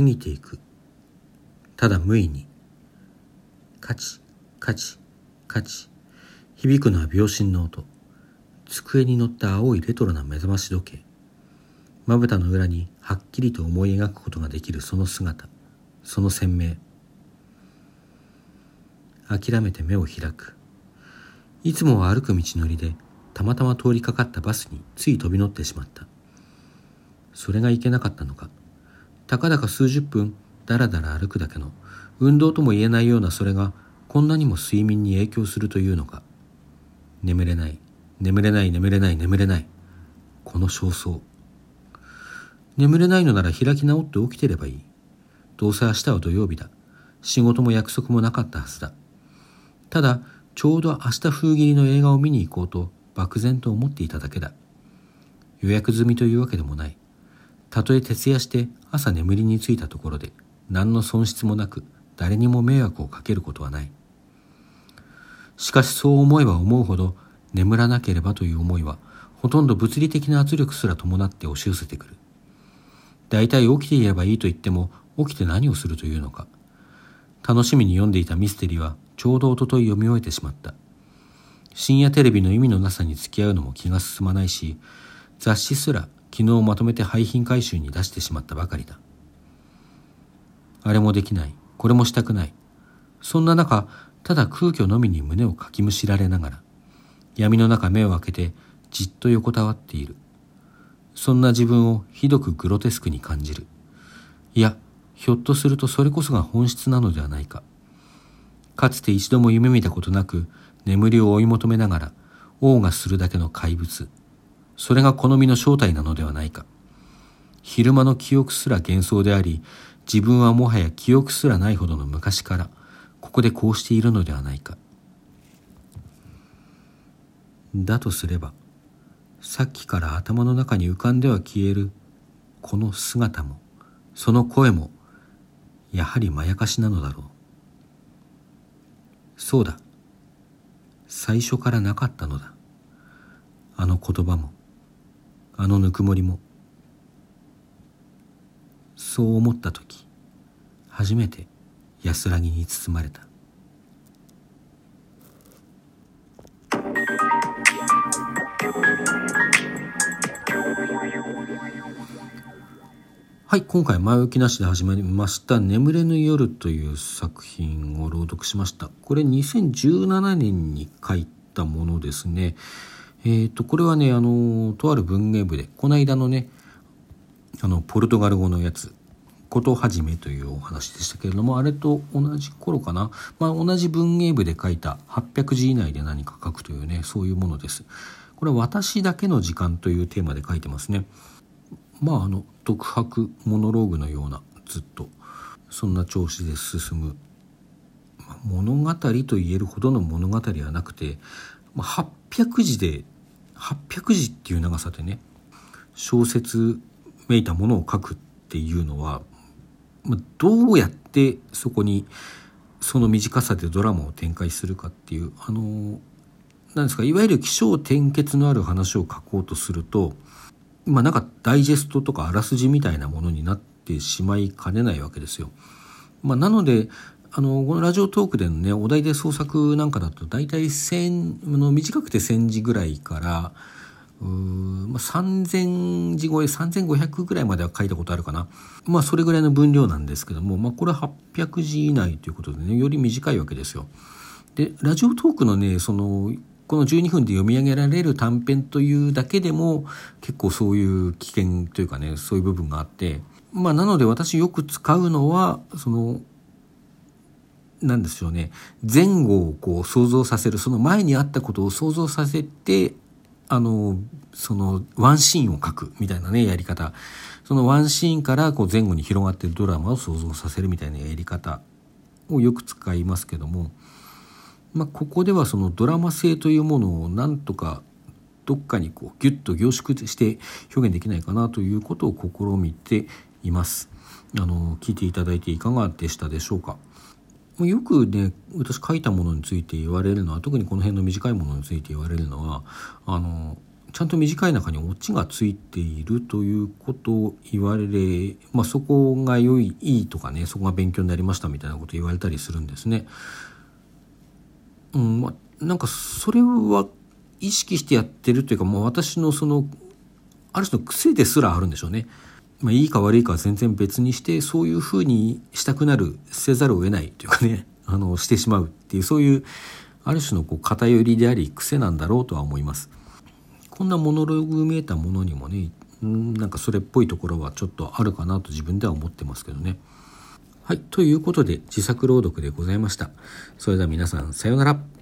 過ぎていく。ただ無意に。カチカチカチ。響くのは秒針の音。机に乗った青いレトロな目覚まし時計。まぶたの裏にはっきりと思い描くことができる。その姿。その鮮明。諦めて目を開く。いつもは歩く道のりでたまたま通りかかったバスについ飛び乗ってしまった。それがいけなかったのか。たかだか数十分だらだら歩くだけの運動とも言えないようなそれがこんなにも睡眠に影響するというのか。眠れない眠れない眠れない眠れない。この焦燥。眠れないのなら開き直って起きてればいい。どうせ明日は土曜日だ。仕事も約束もなかったはずだ。ただちょうど明日風切りの映画を見に行こうと漠然と思っていただけだ。予約済みというわけでもない。たとえ徹夜して朝眠りについたところで何の損失もなく誰にも迷惑をかけることはない。しかしそう思えば思うほど眠らなければという思いはほとんど物理的な圧力すら伴って押し寄せてくる。大体起きていればいいと言っても起きて何をするというのか。楽しみに読んでいたミステリーはちょうどおととい読み終えてしまった。深夜テレビの意味のなさに付き合うのも気が進まないし雑誌すら昨日まとめて廃品回収に出してしまったばかりだ。あれもできない。これもしたくない。そんな中ただ空虚のみに胸をかきむしられながら闇の中目を開けてじっと横たわっている。そんな自分をひどくグロテスクに感じる。いやひょっとするとそれこそが本質なのではないか。かつて一度も夢見たことなく眠りを追い求めながら王がするだけの怪物。それが好みの正体なのではないか。昼間の記憶すら幻想であり自分はもはや記憶すらないほどの昔からここでこうしているのではないか。だとすればさっきから頭の中に浮かんでは消えるこの姿もその声もやはりまやかしなのだろう。そうだ。最初からなかったのだ。あの言葉もあのぬくもりもそう思った時初めて安らぎに包まれたはい、今回前置きなしで始まりました「眠れぬ夜」という作品を朗読しました。これ2017年に書いたものですね。えっ、と、これはね、あの、とある文芸部で、この間のね、あの、ポルトガル語のやつ、ことはじめというお話でしたけれども、あれと同じ頃かな。まあ、同じ文芸部で書いた800字以内で何か書くというね、そういうものです。これは私だけの時間というテーマで書いてますね。まあ、あの、独白モノローグのような、ずっと、そんな調子で進む、物語と言えるほどの物語はなくて、800字で800字っていう長さでね小説めいたものを書くっていうのは、どうやってそこにその短さでドラマを展開するかっていうあのなんですかいわゆる起承転結のある話を書こうとするとまあなんかダイジェストとかあらすじみたいなものになってしまいかねないわけですよ。まあ、なのであの、このラジオトークでのね、お題で創作なんかだと、大体千、あの、短くて1000字ぐらいから、うまあ、3000字超え、3500ぐらいまでは書いたことあるかな。まあ、それぐらいの分量なんですけども、まあ、これ800字以内ということでね、より短いわけですよ。で、ラジオトークのね、その、この12分で読み上げられる短編というだけでも、結構そういう危険というかね、そういう部分があって、まあ、なので私よく使うのは、その、なんでしょうね前後をこう想像させるその前にあったことを想像させてあのそのワンシーンを描くみたいなねやり方そのワンシーンからこう前後に広がってるドラマを想像させるみたいなやり方をよく使いますけども、まあ、ここではそのドラマ性というものをなんとかどっかにこうギュッと凝縮して表現できないかなということを試みています。あの聞いていただいていかがでしたでしょうか？よくね私書いたものについて言われるのは特にこの辺の短いものについて言われるのはあのちゃんと短い中にオチがついているということを言われ、まあ、そこが良いいいとかねそこが勉強になりましたみたいなこと言われたりするんですね。うんまあ、なんかそれは意識してやってるというかもう私のそのある種の癖ですらあるんでしょうね。まあ、いいか悪いかは全然別にしてそういうふうにしたくなるせざるを得ないというかね あのしてしまうっていうそういうある種のこう偏りであり癖なんだろうとは思います。こんなモノログ見えたものにもねなんかそれっぽいところはちょっとあるかなと自分では思ってますけどね。はい。ということで自作朗読でございました。それでは皆さんさようなら。